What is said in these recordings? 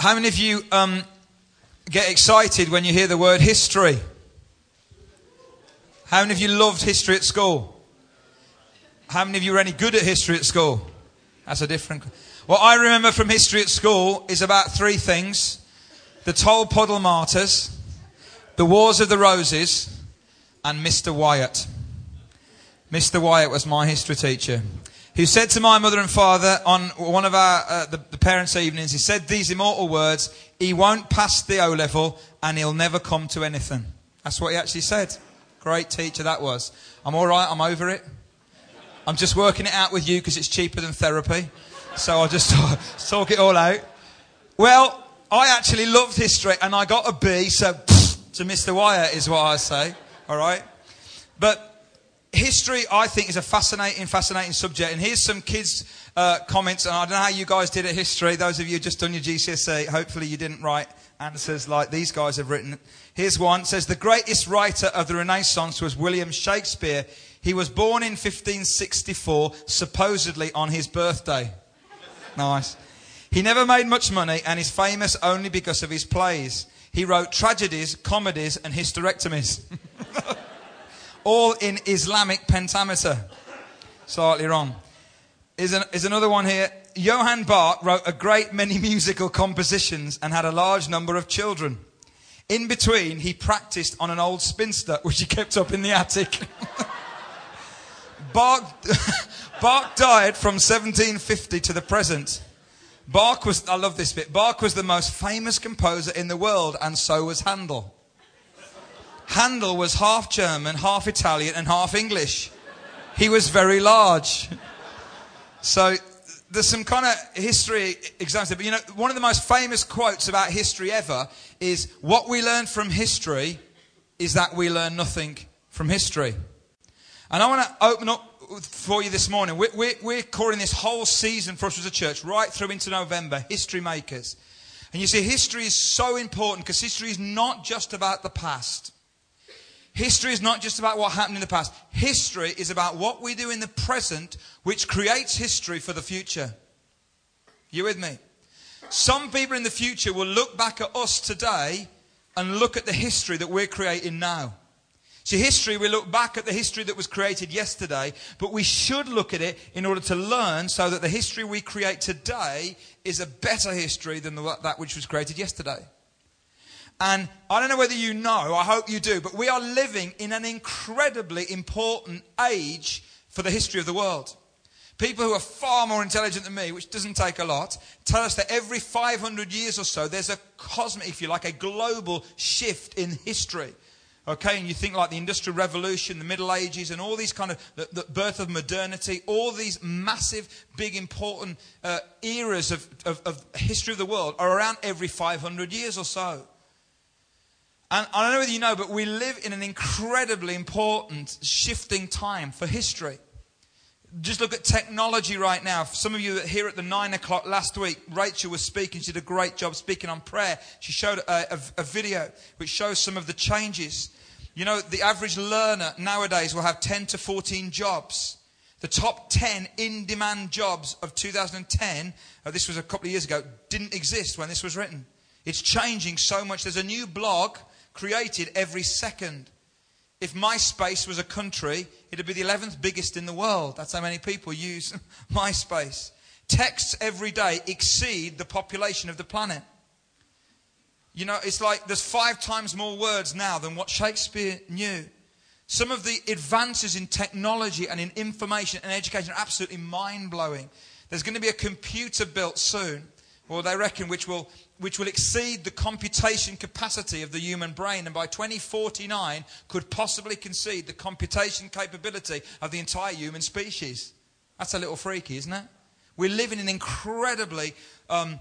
How many of you um, get excited when you hear the word history? How many of you loved history at school? How many of you were any good at history at school? That's a different. What I remember from history at school is about three things the Tolpuddle Martyrs, the Wars of the Roses, and Mr. Wyatt. Mr. Wyatt was my history teacher who said to my mother and father on one of our uh, the, the, parents' evenings, he said these immortal words: "He won't pass the O level, and he'll never come to anything." That's what he actually said. Great teacher that was. I'm all right. I'm over it. I'm just working it out with you because it's cheaper than therapy. So I'll just talk it all out. Well, I actually loved history, and I got a B. So to Mr. Wyatt is what I say. All right, but history, I think, is a fascinating, fascinating subject. And here's some kids' uh, comments. And I don't know how you guys did at history. Those of you just done your GCSE, hopefully you didn't write answers like these guys have written. Here's one. It says the greatest writer of the Renaissance was William Shakespeare. He was born in 1564, supposedly on his birthday. Nice. He never made much money and is famous only because of his plays. He wrote tragedies, comedies, and hysterectomies. all in Islamic pentameter. Slightly wrong. Is, an, is another one here. Johann Bach wrote a great many musical compositions and had a large number of children. In between, he practiced on an old spinster, which he kept up in the attic. Bach, Bach died from 1750 to the present. Bach was, I love this bit, Bach was the most famous composer in the world, and so was Handel. Handel was half German, half Italian, and half English. He was very large. So there's some kind of history exams there. But you know, one of the most famous quotes about history ever is what we learn from history is that we learn nothing from history. And I want to open up for you this morning. We're, we're, we're calling this whole season for us as a church, right through into November, History Makers. And you see, history is so important because history is not just about the past. History is not just about what happened in the past. History is about what we do in the present, which creates history for the future. You with me? Some people in the future will look back at us today and look at the history that we're creating now. See, history, we look back at the history that was created yesterday, but we should look at it in order to learn so that the history we create today is a better history than that which was created yesterday. And I don't know whether you know, I hope you do, but we are living in an incredibly important age for the history of the world. People who are far more intelligent than me, which doesn't take a lot, tell us that every 500 years or so, there's a cosmic, if you like, a global shift in history. Okay, and you think like the Industrial Revolution, the Middle Ages, and all these kind of, the, the birth of modernity, all these massive, big, important uh, eras of, of, of history of the world are around every 500 years or so. And I don't know whether you know, but we live in an incredibly important shifting time for history. Just look at technology right now. For Some of you here at the nine o'clock last week, Rachel was speaking. She did a great job speaking on prayer. She showed a, a, a video which shows some of the changes. You know, the average learner nowadays will have 10 to 14 jobs. The top 10 in demand jobs of 2010, uh, this was a couple of years ago, didn't exist when this was written. It's changing so much. There's a new blog created every second. If MySpace was a country, it'd be the 11th biggest in the world. That's how many people use MySpace. Texts every day exceed the population of the planet. You know, it's like there's five times more words now than what Shakespeare knew. Some of the advances in technology and in information and education are absolutely mind blowing. There's going to be a computer built soon, or they reckon, which will which will exceed the computation capacity of the human brain, and by 2049 could possibly concede the computation capability of the entire human species. That's a little freaky, isn't it? We live in an incredibly um,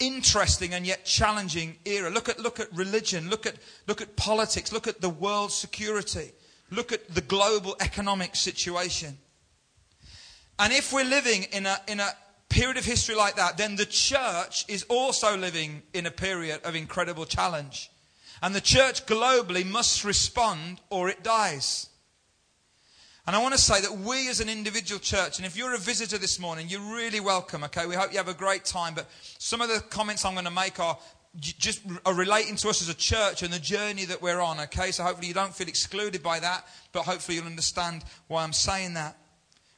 interesting and yet challenging era. Look at, look at religion, look at, look at politics, look at the world security, look at the global economic situation. And if we're living in a, in a period of history like that, then the church is also living in a period of incredible challenge. And the church globally must respond or it dies. And I want to say that we as an individual church, and if you're a visitor this morning, you're really welcome, okay? We hope you have a great time. But some of the comments I'm going to make are just are relating to us as a church and the journey that we're on, okay? So hopefully you don't feel excluded by that, but hopefully you'll understand why I'm saying that.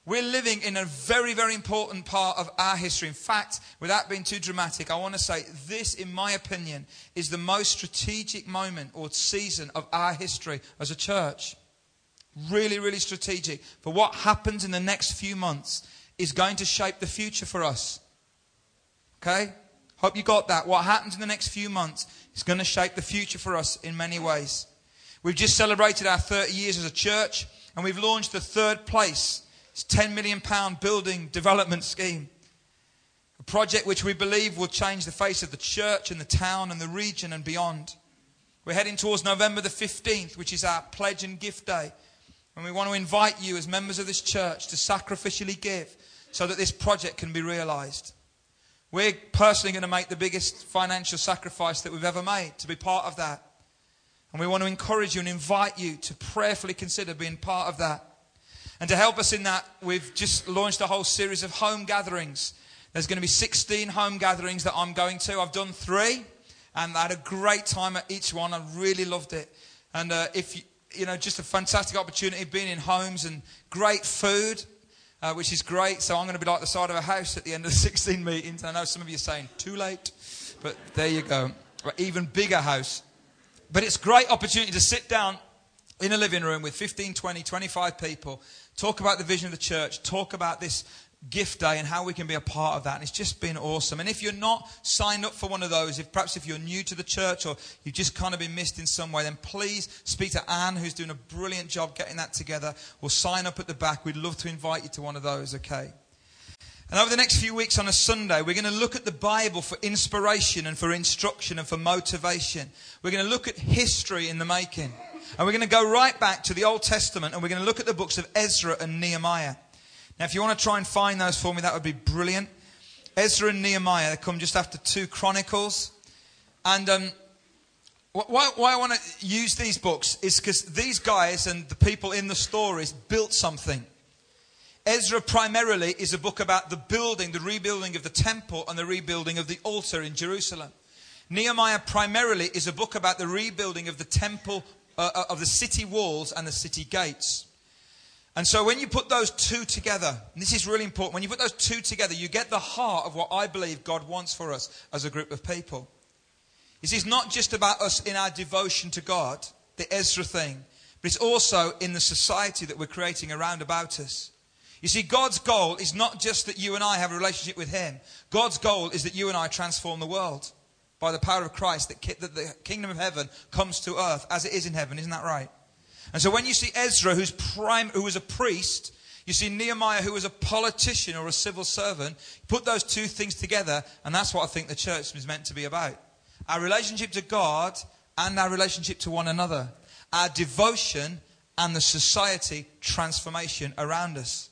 We're living in a very, very important part of our history. In fact, without being too dramatic, I want to say this, in my opinion, is the most strategic moment or season of our history as a church. Really, really strategic. For what happens in the next few months is going to shape the future for us. Okay? Hope you got that. What happens in the next few months is going to shape the future for us in many ways. We've just celebrated our 30 years as a church, and we've launched the third place it's 10 million pound building development scheme. A project which we believe will change the face of the church and the town and the region and beyond. We're heading towards November the 15th, which is our pledge and gift day. And we want to invite you as members of this church to sacrificially give so that this project can be realized. We're personally going to make the biggest financial sacrifice that we've ever made to be part of that. And we want to encourage you and invite you to prayerfully consider being part of that. And to help us in that, we've just launched a whole series of home gatherings. There's going to be 16 home gatherings that I'm going to. I've done three, and I had a great time at each one. I really loved it. And uh, if you, you know, just a fantastic opportunity being in homes and great food, uh, which is great. So I'm going to be like the side of a house at the end of the 16 meetings. I know some of you are saying too late, but there you go. Even bigger house. But it's great opportunity to sit down in a living room with 15, 20, 25 people talk about the vision of the church, talk about this gift day and how we can be a part of that. And it's just been awesome. And if you're not signed up for one of those, if perhaps if you're new to the church or you've just kind of been missed in some way, then please speak to Anne, who's doing a brilliant job getting that together. We'll sign up at the back. We'd love to invite you to one of those, okay? And over the next few weeks on a Sunday, we're going to look at the Bible for inspiration and for instruction and for motivation. We're going to look at history in the making. And we're going to go right back to the Old Testament and we're going to look at the books of Ezra and Nehemiah. Now, if you want to try and find those for me, that would be brilliant. Ezra and Nehemiah, they come just after two Chronicles. And um, why, why I want to use these books is because these guys and the people in the stories built something. Ezra primarily is a book about the building, the rebuilding of the temple and the rebuilding of the altar in Jerusalem. Nehemiah primarily is a book about the rebuilding of the temple uh, uh, of the city walls and the city gates. And so when you put those two together, this is really important, when you put those two together, you get the heart of what I believe God wants for us as a group of people. See, it's not just about us in our devotion to God, the Ezra thing, but it's also in the society that we're creating around about us. You see, God's goal is not just that you and I have a relationship with Him. God's goal is that you and I transform the world by the power of Christ that, ki- that the kingdom of heaven comes to earth as it is in heaven. Isn't that right? And so when you see Ezra, who's prime, who was a priest, you see Nehemiah, who was a politician or a civil servant, put those two things together, and that's what I think the church is meant to be about. Our relationship to God and our relationship to one another. Our devotion and the society transformation around us.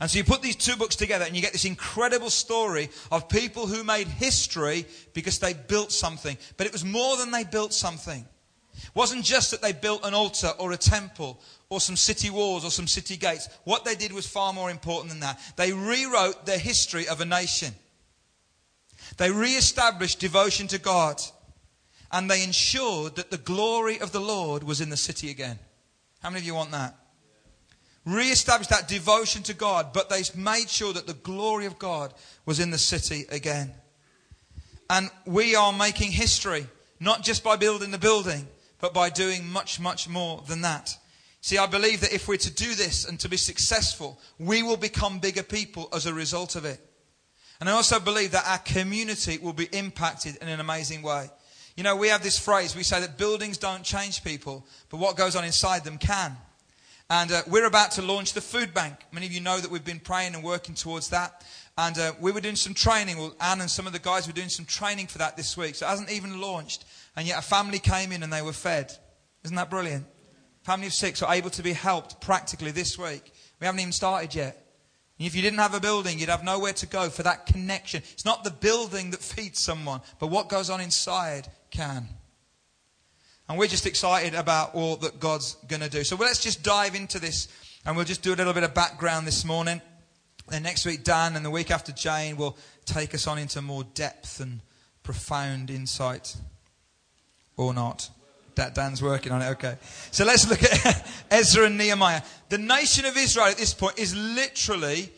And so you put these two books together and you get this incredible story of people who made history because they built something. But it was more than they built something. It wasn't just that they built an altar or a temple or some city walls or some city gates. What they did was far more important than that. They rewrote the history of a nation. They re-established devotion to God. And they ensured that the glory of the Lord was in the city again. How many of you want that? Re-established that devotion to God, but they made sure that the glory of God was in the city again. And we are making history, not just by building the building, but by doing much, much more than that. See, I believe that if we're to do this and to be successful, we will become bigger people as a result of it. And I also believe that our community will be impacted in an amazing way. You know, we have this phrase, we say that buildings don't change people, but what goes on inside them can. And uh, we're about to launch the food bank. Many of you know that we've been praying and working towards that. And uh, we were doing some training. Well, Anne and some of the guys were doing some training for that this week. So it hasn't even launched. And yet a family came in and they were fed. Isn't that brilliant? Family of six are able to be helped practically this week. We haven't even started yet. And if you didn't have a building, you'd have nowhere to go for that connection. It's not the building that feeds someone, but what goes on inside can. And we're just excited about all that God's going to do. So let's just dive into this And we'll just do a little bit of background this morning. Then next week, Dan, and the week after, Jane will take us on into more depth and profound insight. Or not. That Dan's working on it, okay. So let's look at Ezra and Nehemiah. The nation of Israel at this point is literally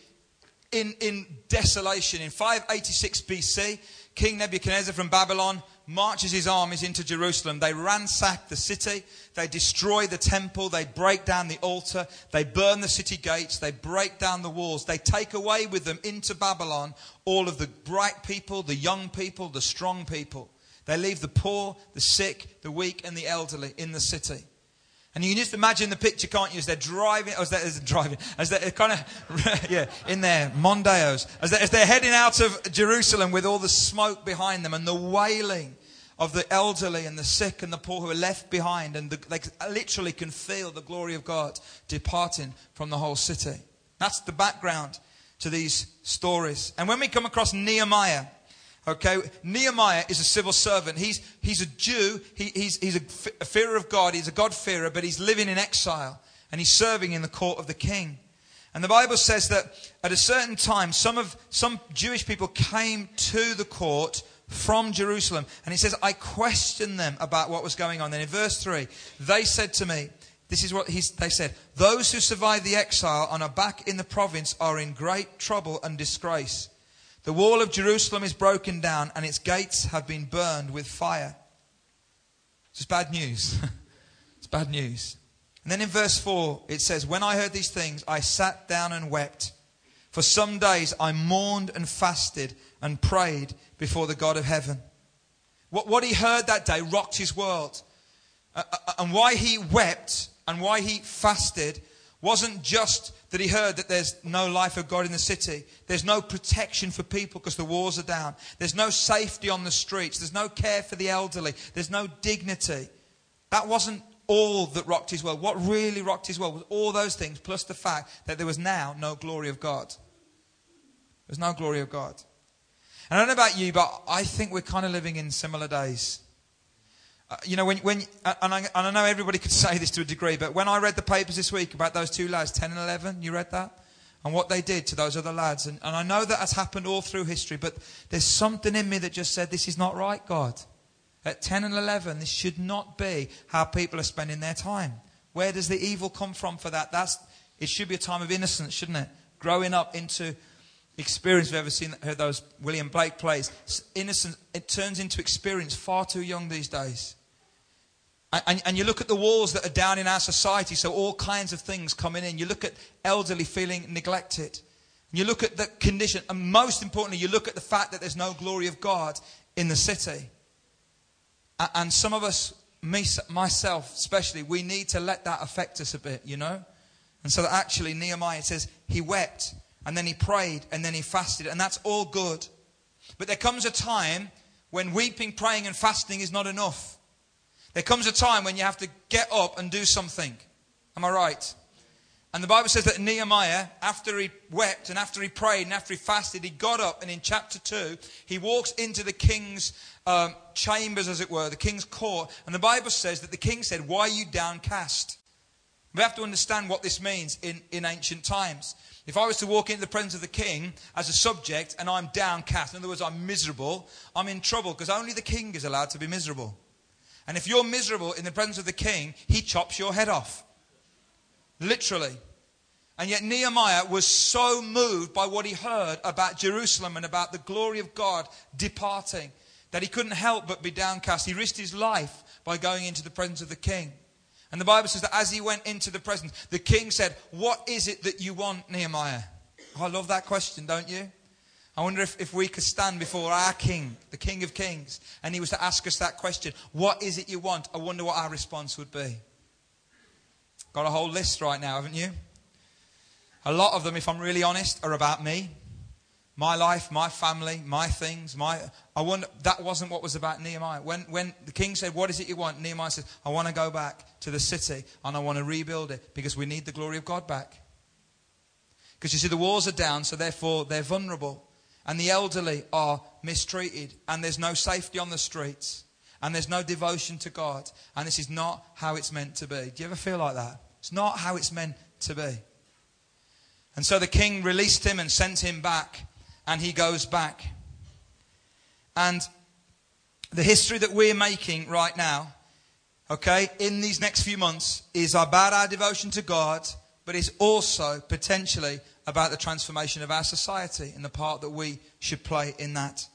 in, in desolation. In 586 BC, King Nebuchadnezzar from Babylon marches his armies into Jerusalem. They ransack the city, they destroy the temple, they break down the altar, they burn the city gates, they break down the walls, they take away with them into Babylon all of the bright people, the young people, the strong people. They leave the poor, the sick, the weak, and the elderly in the city. And you can just imagine the picture, can't you? As they're driving, as they're, as they're driving, as they're kind of, yeah, in their Mondeos, as they're, as they're heading out of Jerusalem with all the smoke behind them and the wailing of the elderly and the sick and the poor who are left behind. And the, they literally can feel the glory of God departing from the whole city. That's the background to these stories. And when we come across Nehemiah, Okay, Nehemiah is a civil servant. He's, he's a Jew. He, he's, he's a, f- a fearer of God. He's a God-fearer, but he's living in exile and he's serving in the court of the king. And the Bible says that at a certain time, some of some Jewish people came to the court from Jerusalem, and it says, "I questioned them about what was going on." Then in verse three, they said to me, "This is what they said: Those who survived the exile and are back in the province are in great trouble and disgrace." The wall of Jerusalem is broken down and its gates have been burned with fire. It's bad news. it's bad news. And then in verse 4, it says, When I heard these things, I sat down and wept. For some days I mourned and fasted and prayed before the God of heaven. What, what he heard that day rocked his world. Uh, uh, and why he wept and why he fasted wasn't just that he heard that there's no life of God in the city. There's no protection for people because the walls are down. There's no safety on the streets. There's no care for the elderly. There's no dignity. That wasn't all that rocked his world. What really rocked his world was all those things, plus the fact that there was now no glory of God. There's no glory of God. And I don't know about you, but I think we're kind of living in similar days. Uh, you know, when, when uh, and, I, and I know everybody could say this to a degree, but when I read the papers this week about those two lads, 10 and 11, you read that? And what they did to those other lads. And, and I know that has happened all through history, but there's something in me that just said, this is not right, God. At 10 and 11, this should not be how people are spending their time. Where does the evil come from for that? That's, it should be a time of innocence, shouldn't it? Growing up into experience. You've ever seen heard those William Blake plays, innocence, it turns into experience far too young these days. And, and, you look at the walls that are down in our society, so all kinds of things coming in. You look at elderly feeling neglected. You look at the condition, and most importantly, you look at the fact that there's no glory of God in the city. And some of us, me, myself especially, we need to let that affect us a bit, you know? And so that actually, Nehemiah says he wept, and then he prayed, and then he fasted, and that's all good. But there comes a time when weeping, praying, and fasting is not enough. There comes a time when you have to get up and do something. Am I right? And the Bible says that Nehemiah, after he wept and after he prayed and after he fasted, he got up and in chapter 2, he walks into the king's um, chambers, as it were, the king's court. And the Bible says that the king said, Why are you downcast? We have to understand what this means in, in ancient times. If I was to walk into the presence of the king as a subject and I'm downcast, in other words, I'm miserable, I'm in trouble because only the king is allowed to be miserable. And if you're miserable in the presence of the king, he chops your head off. Literally. And yet Nehemiah was so moved by what he heard about Jerusalem and about the glory of God departing that he couldn't help but be downcast. He risked his life by going into the presence of the king. And the Bible says that as he went into the presence, the king said, What is it that you want, Nehemiah? Oh, I love that question, don't you? I wonder if, if we could stand before our King, the King of Kings, and he was to ask us that question What is it you want? I wonder what our response would be. Got a whole list right now, haven't you? A lot of them, if I'm really honest, are about me. My life, my family, my things, my. I wonder, that wasn't what was about Nehemiah. When, when the king said, What is it you want? Nehemiah says, I want to go back to the city and I want to rebuild it because we need the glory of God back. Because you see, the walls are down, so therefore they're vulnerable and the elderly are mistreated, and there's no safety on the streets, and there's no devotion to God, and this is not how it's meant to be. Do you ever feel like that? It's not how it's meant to be. And so the king released him and sent him back, and he goes back. And the history that we're making right now, okay, in these next few months, is about our devotion to God, but it's also potentially about the transformation of our society and the part that we should play in that.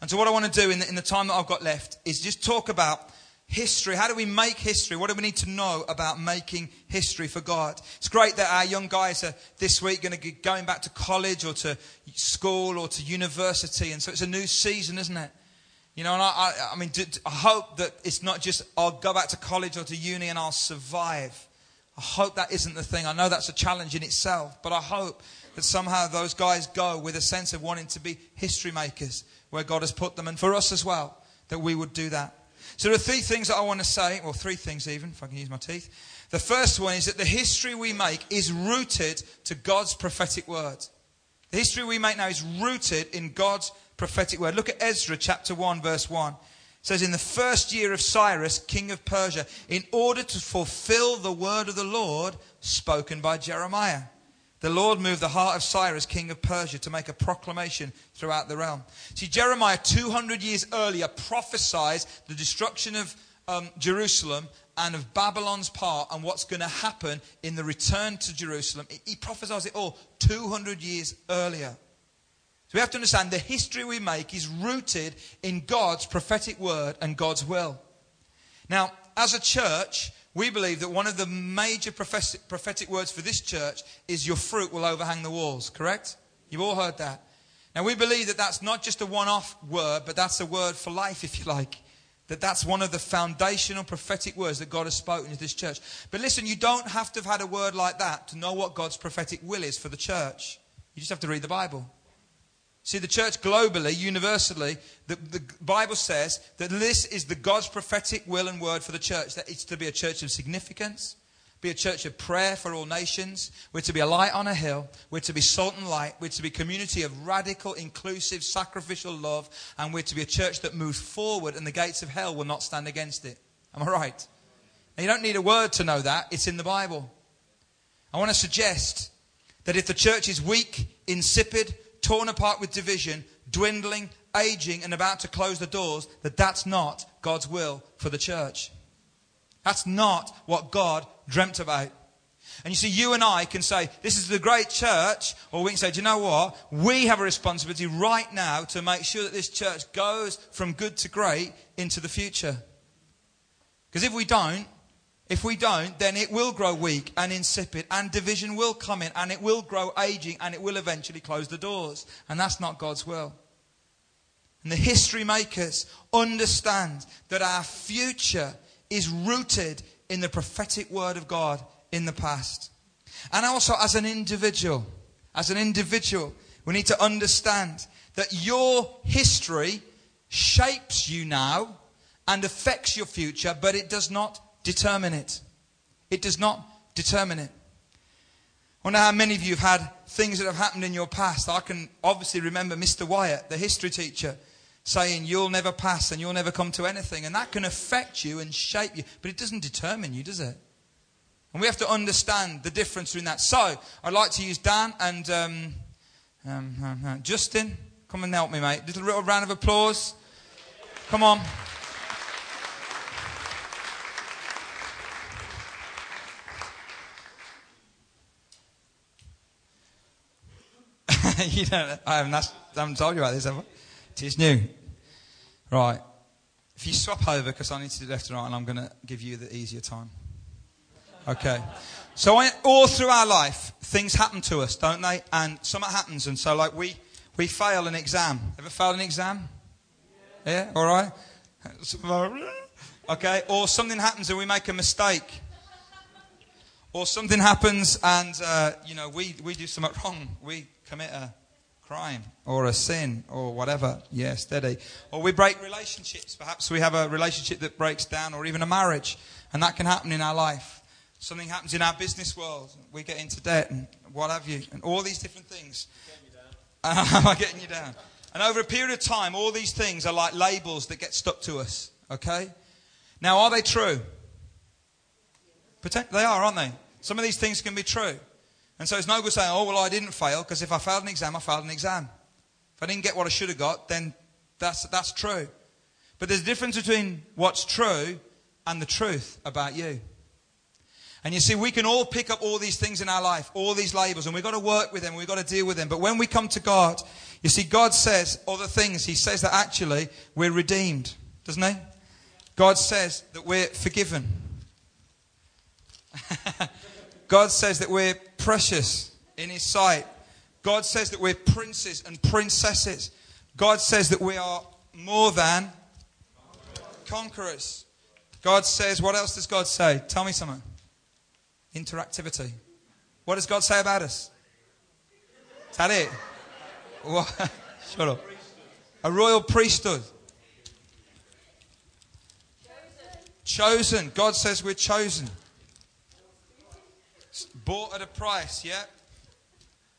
And so, what I want to do in the, in the time that I've got left is just talk about history. How do we make history? What do we need to know about making history for God? It's great that our young guys are this week going to be going back to college or to school or to university. And so it's a new season, isn't it? You know, and I, I, I mean, I hope that it's not just I'll go back to college or to uni and I'll survive. I hope that isn't the thing. I know that's a challenge in itself, but I hope that somehow those guys go with a sense of wanting to be history makers where God has put them, and for us as well, that we would do that. So there are three things that I want to say, well, three things even, if I can use my teeth. The first one is that the history we make is rooted to God's prophetic word. The history we make now is rooted in God's prophetic word. Look at Ezra chapter 1, verse 1. Says, In the first year of Cyrus, king of Persia, in order to fulfill the word of the Lord spoken by Jeremiah. The Lord moved the heart of Cyrus, king of Persia, to make a proclamation throughout the realm. See, Jeremiah, 200 years earlier, prophesies the destruction of um, Jerusalem and of Babylon's part and what's going to happen in the return to Jerusalem. He prophesies it all 200 years earlier. So we have to understand the history we make is rooted in God's prophetic word and God's will. Now, as a church, we believe that one of the major prophetic words for this church is your fruit will overhang the walls, correct? You've all heard that. Now, we believe that that's not just a one off word, but that's a word for life, if you like. That that's one of the foundational prophetic words that God has spoken to this church. But listen, you don't have to have had a word like that to know what God's prophetic will is for the church. You just have to read the Bible. See, the church globally, universally, the, the, Bible says that this is the God's prophetic will and word for the church. That it's to be a church of significance, be a church of prayer for all nations. We're to be a light on a hill. We're to be salt and light. We're to be a community of radical, inclusive, sacrificial love. And we're to be a church that moves forward and the gates of hell will not stand against it. Am I right? Now, you don't need a word to know that. It's in the Bible. I want to suggest that if the church is weak, insipid, torn apart with division, dwindling, aging, and about to close the doors, that that's not God's will for the church. That's not what God dreamt about. And you see, you and I can say, this is the great church, or we can say, do you know what? We have a responsibility right now to make sure that this church goes from good to great into the future. Because if we don't, if we don't, then it will grow weak and insipid, and division will come in, and it will grow aging, and it will eventually close the doors. And that's not God's will. And the history makers understand that our future is rooted in the prophetic word of God in the past. And also, as an individual, as an individual, we need to understand that your history shapes you now and affects your future, but it does not determine it. It does not determine it. I wonder how many of you have had things that have happened in your past. I can obviously remember Mr. Wyatt, the history teacher, saying, You'll never pass and you'll never come to anything. And that can affect you and shape you, but it doesn't determine you, does it? And we have to understand the difference between that. So, I'd like to use Dan and um, um, uh, uh Justin. Come and help me, mate. Little, little round of applause. Come on. you I haven't, I haven't told you about this, have I? It is new. Right. If you swap over, because I need to do left and right, and I'm going to give you the easier time. Okay. So I, all through our life, things happen to us, don't they? And something happens, and so like we we fail an exam. Ever failed an exam? Yeah. All right. Okay. Or something happens and we make a mistake. Or something happens and uh, you know we we do something wrong. We commit a crime or a sin or whatever. Yeah, steady. Or we break relationships. Perhaps we have a relationship that breaks down or even a marriage. And that can happen in our life. Something happens in our business world. We get into debt and what have you. And all these different things. Am I getting you down? And over a period of time, all these things are like labels that get stuck to us. Okay? Now, are they true? They are, aren't they? Some of these things can be true. And so it's no good saying, oh, well, I didn't fail, because if I failed an exam, I failed an exam. If I didn't get what I should have got, then that's, that's true. But there's a difference between what's true and the truth about you. And you see, we can all pick up all these things in our life, all these labels, and we've got to work with them, we've got to deal with them. But when we come to God, you see, God says other things. He says that actually we're redeemed, doesn't He? God says that we're forgiven. God says that we're precious in His sight. God says that we're princes and princesses. God says that we are more than conquerors. God says, what else does God say? Tell me something. Interactivity. What does God say about us? Is that it? What? Shut up. A royal priesthood. Chosen. God says we're chosen. Bought at a price, yeah?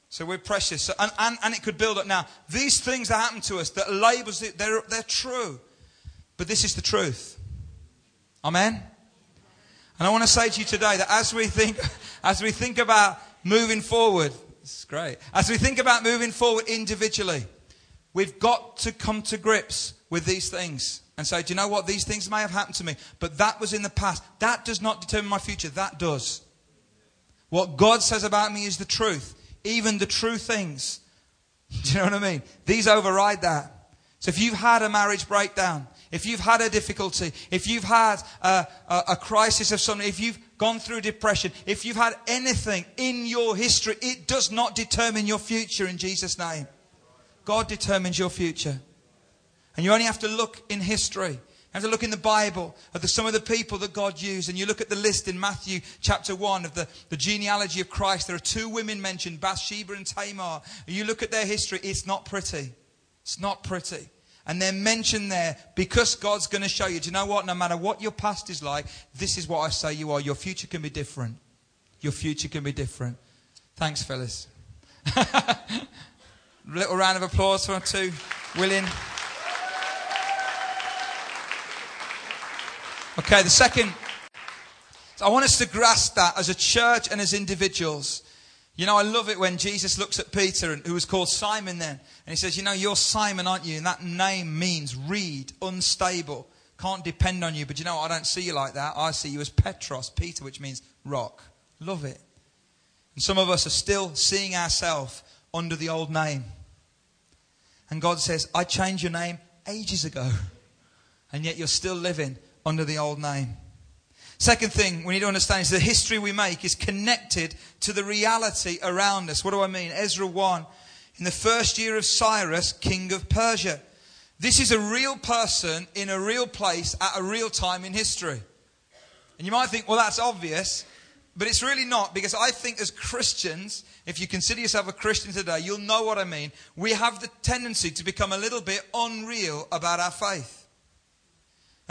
So we're precious. So, and, and, and it could build up. Now, these things that happen to us, that labels they're, they're true. But this is the truth. Amen? And I want to say to you today that as we think, as we think about moving forward, is great. As we think about moving forward individually, we've got to come to grips with these things and say, do you know what? These things may have happened to me, but that was in the past. That does not determine my future. That does. What God says about me is the truth even the true things. Do you know what I mean? These override that. So if you've had a marriage breakdown, if you've had a difficulty, if you've had a, a, a, crisis of something, if you've gone through depression, if you've had anything in your history, it does not determine your future in Jesus' name. God determines your future. And you only have to look in history have to look in the Bible at the, some of the people that God used. And you look at the list in Matthew chapter 1 of the, the genealogy of Christ. There are two women mentioned, Bathsheba and Tamar. And you look at their history, it's not pretty. It's not pretty. And they're mentioned there because God's going to show you. Do you know what? No matter what your past is like, this is what I say you are. Your future can be different. Your future can be different. Thanks, fellas. Little round of applause for two willing. Okay, the second, I want us to grasp that as a church and as individuals. You know, I love it when Jesus looks at Peter, who was called Simon then, and he says, You know, you're Simon, aren't you? And that name means reed, unstable, can't depend on you. But you know, I don't see you like that. I see you as Petros, Peter, which means rock. Love it. And some of us are still seeing ourselves under the old name. And God says, I changed your name ages ago. And yet you're still living under the old name. Second thing we need to understand is the history we make is connected to the reality around us. What do I mean? Ezra 1. In the first year of Cyrus, king of Persia. This is a real person in a real place at a real time in history. And you might think, well, that's obvious. But it's really not because I think as Christians, if you consider yourself a Christian today, you'll know what I mean. We have the tendency to become a little bit unreal about our faith.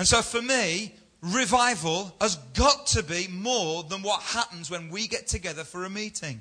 And so for me, revival has got to be more than what happens when we get together for a meeting.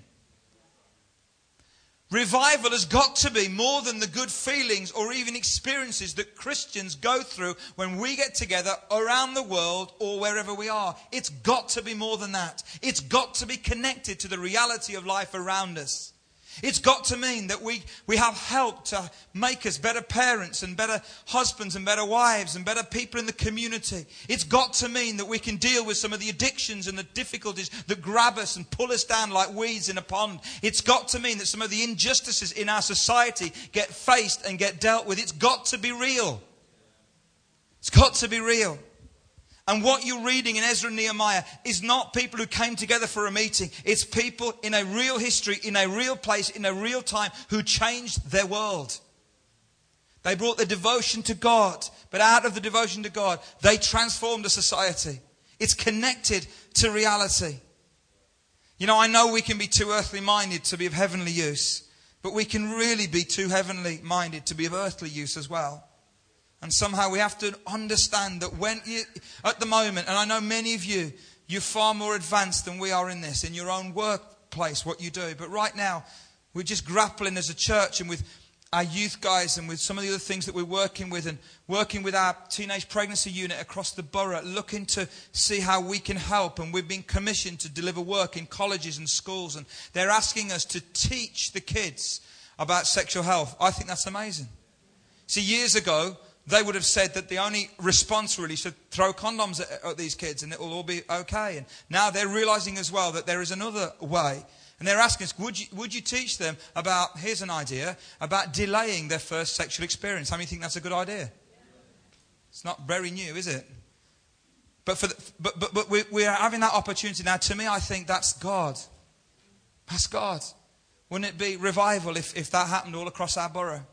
Revival has got to be more than the good feelings or even experiences that Christians go through when we get together around the world or wherever we are. It's got to be more than that. It's got to be connected to the reality of life around us. It's got to mean that we, we have help to make us better parents and better husbands and better wives and better people in the community. It's got to mean that we can deal with some of the addictions and the difficulties that grab us and pull us down like weeds in a pond. It's got to mean that some of the injustices in our society get faced and get dealt with. It's got to be real. It's got to be real. And what you're reading in Ezra and Nehemiah is not people who came together for a meeting. It's people in a real history, in a real place, in a real time who changed their world. They brought their devotion to God, but out of the devotion to God, they transformed a society. It's connected to reality. You know, I know we can be too earthly minded to be of heavenly use, but we can really be too heavenly minded to be of earthly use as well. And somehow we have to understand that when you, at the moment, and I know many of you, you're far more advanced than we are in this, in your own workplace, what you do. But right now, we're just grappling as a church and with our youth guys and with some of the other things that we're working with and working with our teenage pregnancy unit across the borough, looking to see how we can help. And we've been commissioned to deliver work in colleges and schools. And they're asking us to teach the kids about sexual health. I think that's amazing. See, years ago, they would have said that the only response really should throw condoms at, at these kids and it will all be okay. And now they're realizing as well that there is another way. And they're asking us, would you, would you teach them about, here's an idea, about delaying their first sexual experience? How many think that's a good idea? It's not very new, is it? But, for the, but, but, but we, we are having that opportunity now. To me, I think that's God. That's God. Wouldn't it be revival if, if that happened all across our borough?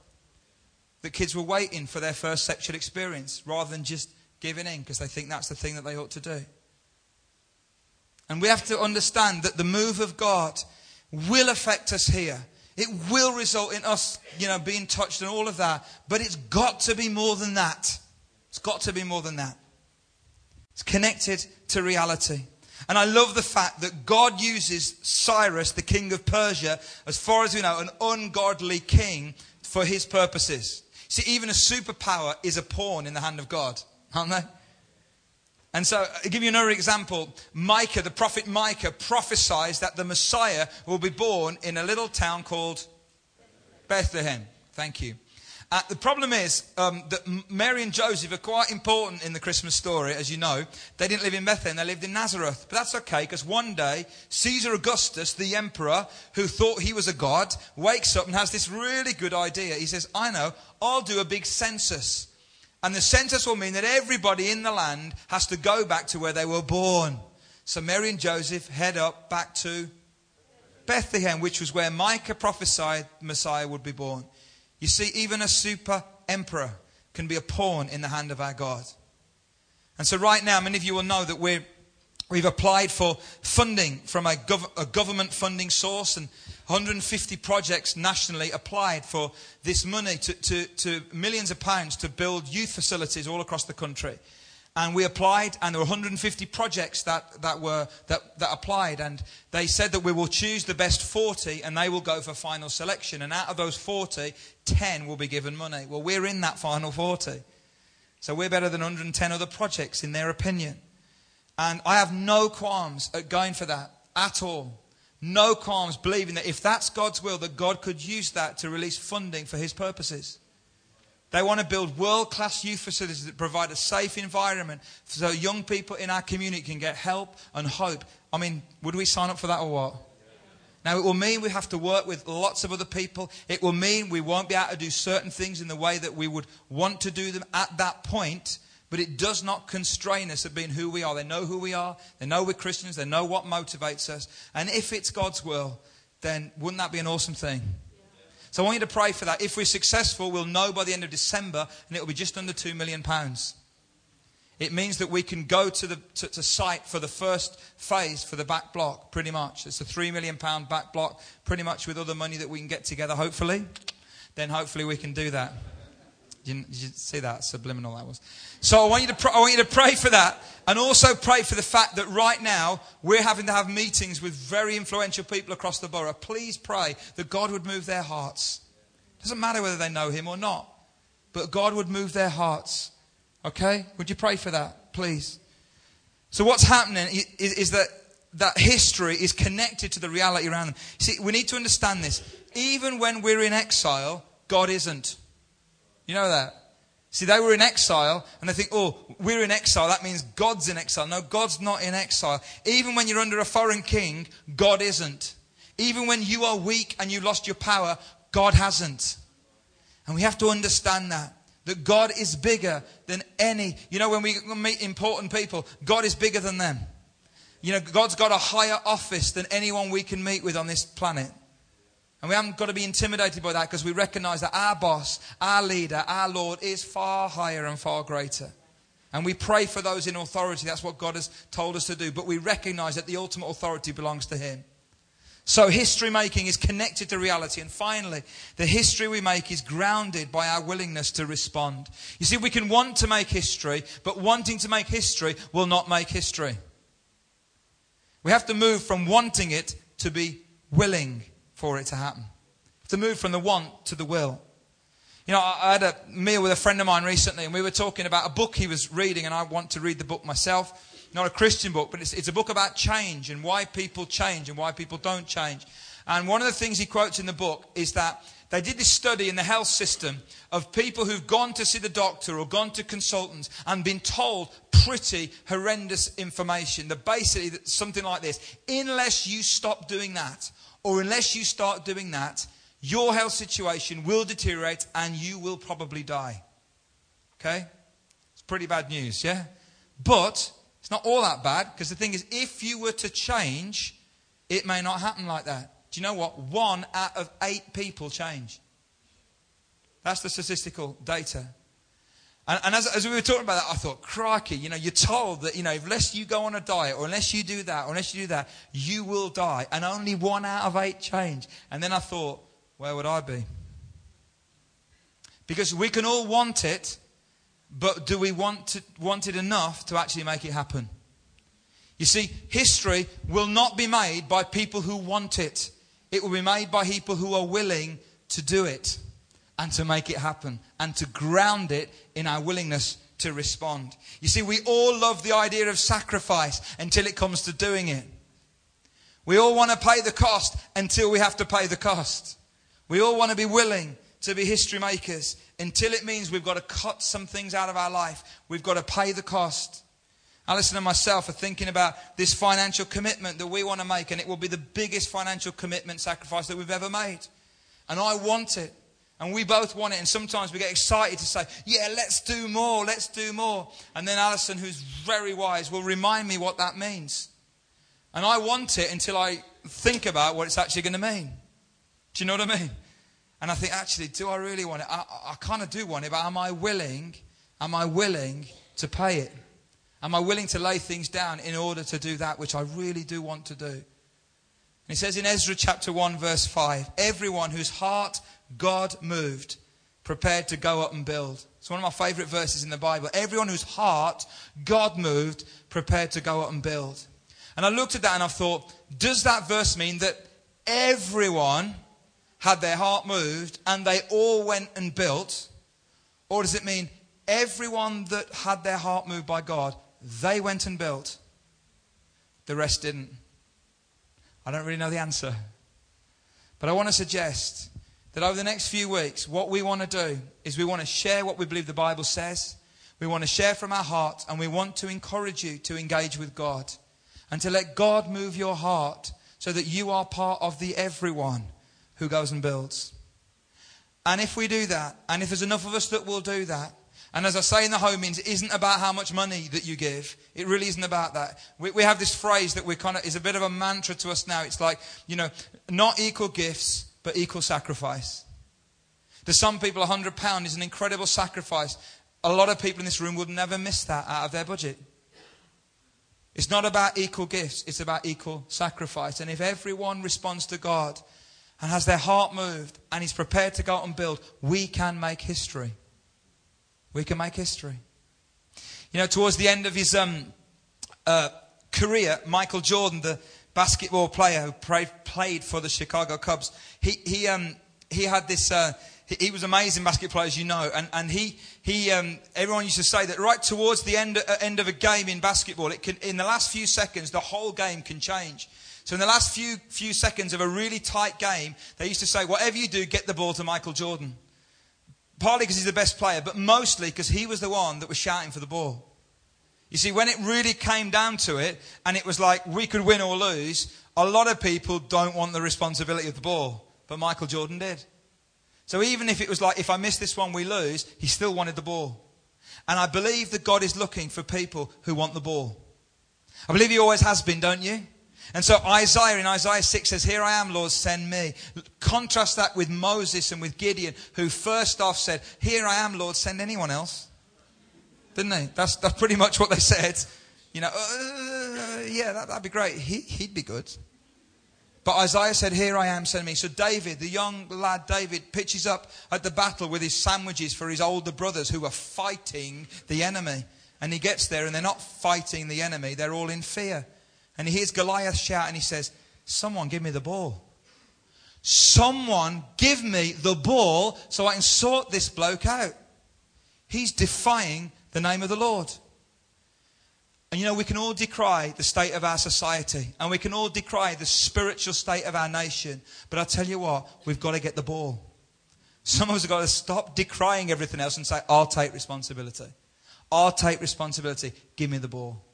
That kids were waiting for their first sexual experience rather than just giving in because they think that's the thing that they ought to do. And we have to understand that the move of God will affect us here. It will result in us, you know, being touched and all of that. But it's got to be more than that. It's got to be more than that. It's connected to reality. And I love the fact that God uses Cyrus, the king of Persia, as far as we know, an ungodly king for his purposes. See, even a superpower is a pawn in the hand of God, aren't they? And so, I'll give you another example. Micah, the prophet Micah, prophesies that the Messiah will be born in a little town called Bethlehem. Thank you. Uh, the problem is um, that Mary and Joseph are quite important in the Christmas story, as you know. They didn't live in Bethlehem, they lived in Nazareth. But that's okay, because one day, Caesar Augustus, the emperor, who thought he was a god, wakes up and has this really good idea. He says, I know, I'll do a big census. And the census will mean that everybody in the land has to go back to where they were born. So Mary and Joseph head up back to Bethlehem, which was where Micah prophesied Messiah would be born. You see, even a super emperor can be a pawn in the hand of our God. And so, right now, many of you will know that we're, we've applied for funding from a, gov- a government funding source, and 150 projects nationally applied for this money to, to, to millions of pounds to build youth facilities all across the country. And we applied, and there were 150 projects that, that, were, that, that applied. And they said that we will choose the best 40 and they will go for final selection. And out of those 40, 10 will be given money. Well, we're in that final 40. So we're better than 110 other projects, in their opinion. And I have no qualms at going for that at all. No qualms believing that if that's God's will, that God could use that to release funding for his purposes. They want to build world class youth facilities that provide a safe environment so young people in our community can get help and hope. I mean, would we sign up for that or what? Now, it will mean we have to work with lots of other people. It will mean we won't be able to do certain things in the way that we would want to do them at that point. But it does not constrain us of being who we are. They know who we are. They know we're Christians. They know what motivates us. And if it's God's will, then wouldn't that be an awesome thing? So I want you to pray for that. If we're successful, we'll know by the end of December, and it will be just under £2 million. It means that we can go to the to, to site for the first phase for the back block, pretty much. It's a £3 million back block, pretty much with other money that we can get together, hopefully. Then hopefully we can do that. You, you see that? Subliminal that was. So I want, you to pr- I want you to pray for that. And also pray for the fact that right now we're having to have meetings with very influential people across the borough. Please pray that God would move their hearts. Doesn't matter whether they know Him or not, but God would move their hearts. Okay? Would you pray for that, please? So what's happening is, is that that history is connected to the reality around them. See, we need to understand this. Even when we're in exile, God isn't. You know that? See, they were in exile and they think, oh, we're in exile. That means God's in exile. No, God's not in exile. Even when you're under a foreign king, God isn't. Even when you are weak and you lost your power, God hasn't. And we have to understand that. That God is bigger than any. You know, when we meet important people, God is bigger than them. You know, God's got a higher office than anyone we can meet with on this planet. And we haven't got to be intimidated by that because we recognize that our boss, our leader, our Lord is far higher and far greater. And we pray for those in authority. That's what God has told us to do. But we recognize that the ultimate authority belongs to Him. So history making is connected to reality. And finally, the history we make is grounded by our willingness to respond. You see, we can want to make history, but wanting to make history will not make history. We have to move from wanting it to be willing for it to happen. To move from the want to the will. You know, I had a meal with a friend of mine recently, and we were talking about a book he was reading, and I want to read the book myself. Not a Christian book, but it's, it's a book about change and why people change and why people don't change. And one of the things he quotes in the book is that they did this study in the health system of people who've gone to see the doctor or gone to consultants and been told pretty horrendous information. That basically something like this unless you stop doing that, or unless you start doing that, your health situation will deteriorate and you will probably die. Okay? It's pretty bad news, yeah? But it's not all that bad because the thing is, if you were to change, it may not happen like that. Do you know what? One out of eight people change. That's the statistical data. And, and as, as, we were talking about that, I thought, crikey, you know, you're told that, you know, unless you go on a diet or unless you do that or unless you do that, you will die. And only one out of eight change. And then I thought, where would I be? Because we can all want it, but do we want, to, want it enough to actually make it happen? You see, history will not be made by people who want it. It will be made by people who are willing to do it and to make it happen and to ground it in our willingness to respond. You see, we all love the idea of sacrifice until it comes to doing it. We all want to pay the cost until we have to pay the cost. We all want to be willing to be history makers until it means we've got to cut some things out of our life. We've got to pay the cost. Alison and myself are thinking about this financial commitment that we want to make, and it will be the biggest financial commitment sacrifice that we've ever made. And I want it. And we both want it. And sometimes we get excited to say, yeah, let's do more, let's do more. And then Alison, who's very wise, will remind me what that means. And I want it until I think about what it's actually going to mean. Do you know what I mean? And I think, actually, do I really want it? I, I kind of do want it, but am I willing? Am I willing to pay it? Am I willing to lay things down in order to do that which I really do want to do? And he says in Ezra chapter 1, verse 5 everyone whose heart God moved prepared to go up and build. It's one of my favorite verses in the Bible. Everyone whose heart God moved prepared to go up and build. And I looked at that and I thought, does that verse mean that everyone had their heart moved and they all went and built? Or does it mean everyone that had their heart moved by God, they went and built? The rest didn't. I don't really know the answer. But I want to suggest that over the next few weeks, what we want to do is we want to share what we believe the Bible says. We want to share from our heart and we want to encourage you to engage with God and to let God move your heart so that you are part of the everyone who goes and builds. And if we do that, and if there's enough of us that will do that, and as I say in the means, it isn't about how much money that you give. It really isn't about that. We, we have this phrase that we kind of is a bit of a mantra to us now. It's like, you know, not equal gifts, but equal sacrifice. To some people, a hundred pound is an incredible sacrifice. A lot of people in this room would never miss that out of their budget. It's not about equal gifts, it's about equal sacrifice. And if everyone responds to God and has their heart moved and is prepared to go out and build, we can make history. We can make history. You know, towards the end of his um, uh, career, Michael Jordan, the basketball player who played, played for the Chicago Cubs, he, he, um, he had this. Uh, he, he, was amazing basketball player, as you know, and, and he, he um, everyone used to say that right towards the end, uh, end of a game in basketball, it can, in the last few seconds, the whole game can change. So in the last few, few seconds of a really tight game, they used to say, whatever you do, get the ball to Michael Jordan. Partly because he's the best player, but mostly because he was the one that was shouting for the ball. You see, when it really came down to it, and it was like we could win or lose, a lot of people don't want the responsibility of the ball. But Michael Jordan did. So even if it was like, if I miss this one, we lose, he still wanted the ball. And I believe that God is looking for people who want the ball. I believe he always has been, don't you? And so Isaiah in Isaiah 6 says, Here I am, Lord, send me. Contrast that with Moses and with Gideon, who first off said, Here I am, Lord, send anyone else. Didn't they? That's, that's pretty much what they said. You know, uh, yeah, that, that'd be great. He, he'd be good. But Isaiah said, Here I am, send me. So David, the young lad David, pitches up at the battle with his sandwiches for his older brothers who are fighting the enemy. And he gets there and they're not fighting the enemy, they're all in fear. And he hears Goliath shout and he says, Someone give me the ball. Someone give me the ball so I can sort this bloke out. He's defying the name of the Lord. And you know, we can all decry the state of our society and we can all decry the spiritual state of our nation. But I tell you what, we've got to get the ball. Some of us have got to stop decrying everything else and say, I'll take responsibility. I'll take responsibility. Give me the ball.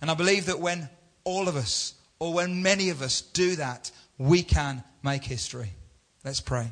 And I believe that when all of us, or when many of us do that, we can make history. Let's pray.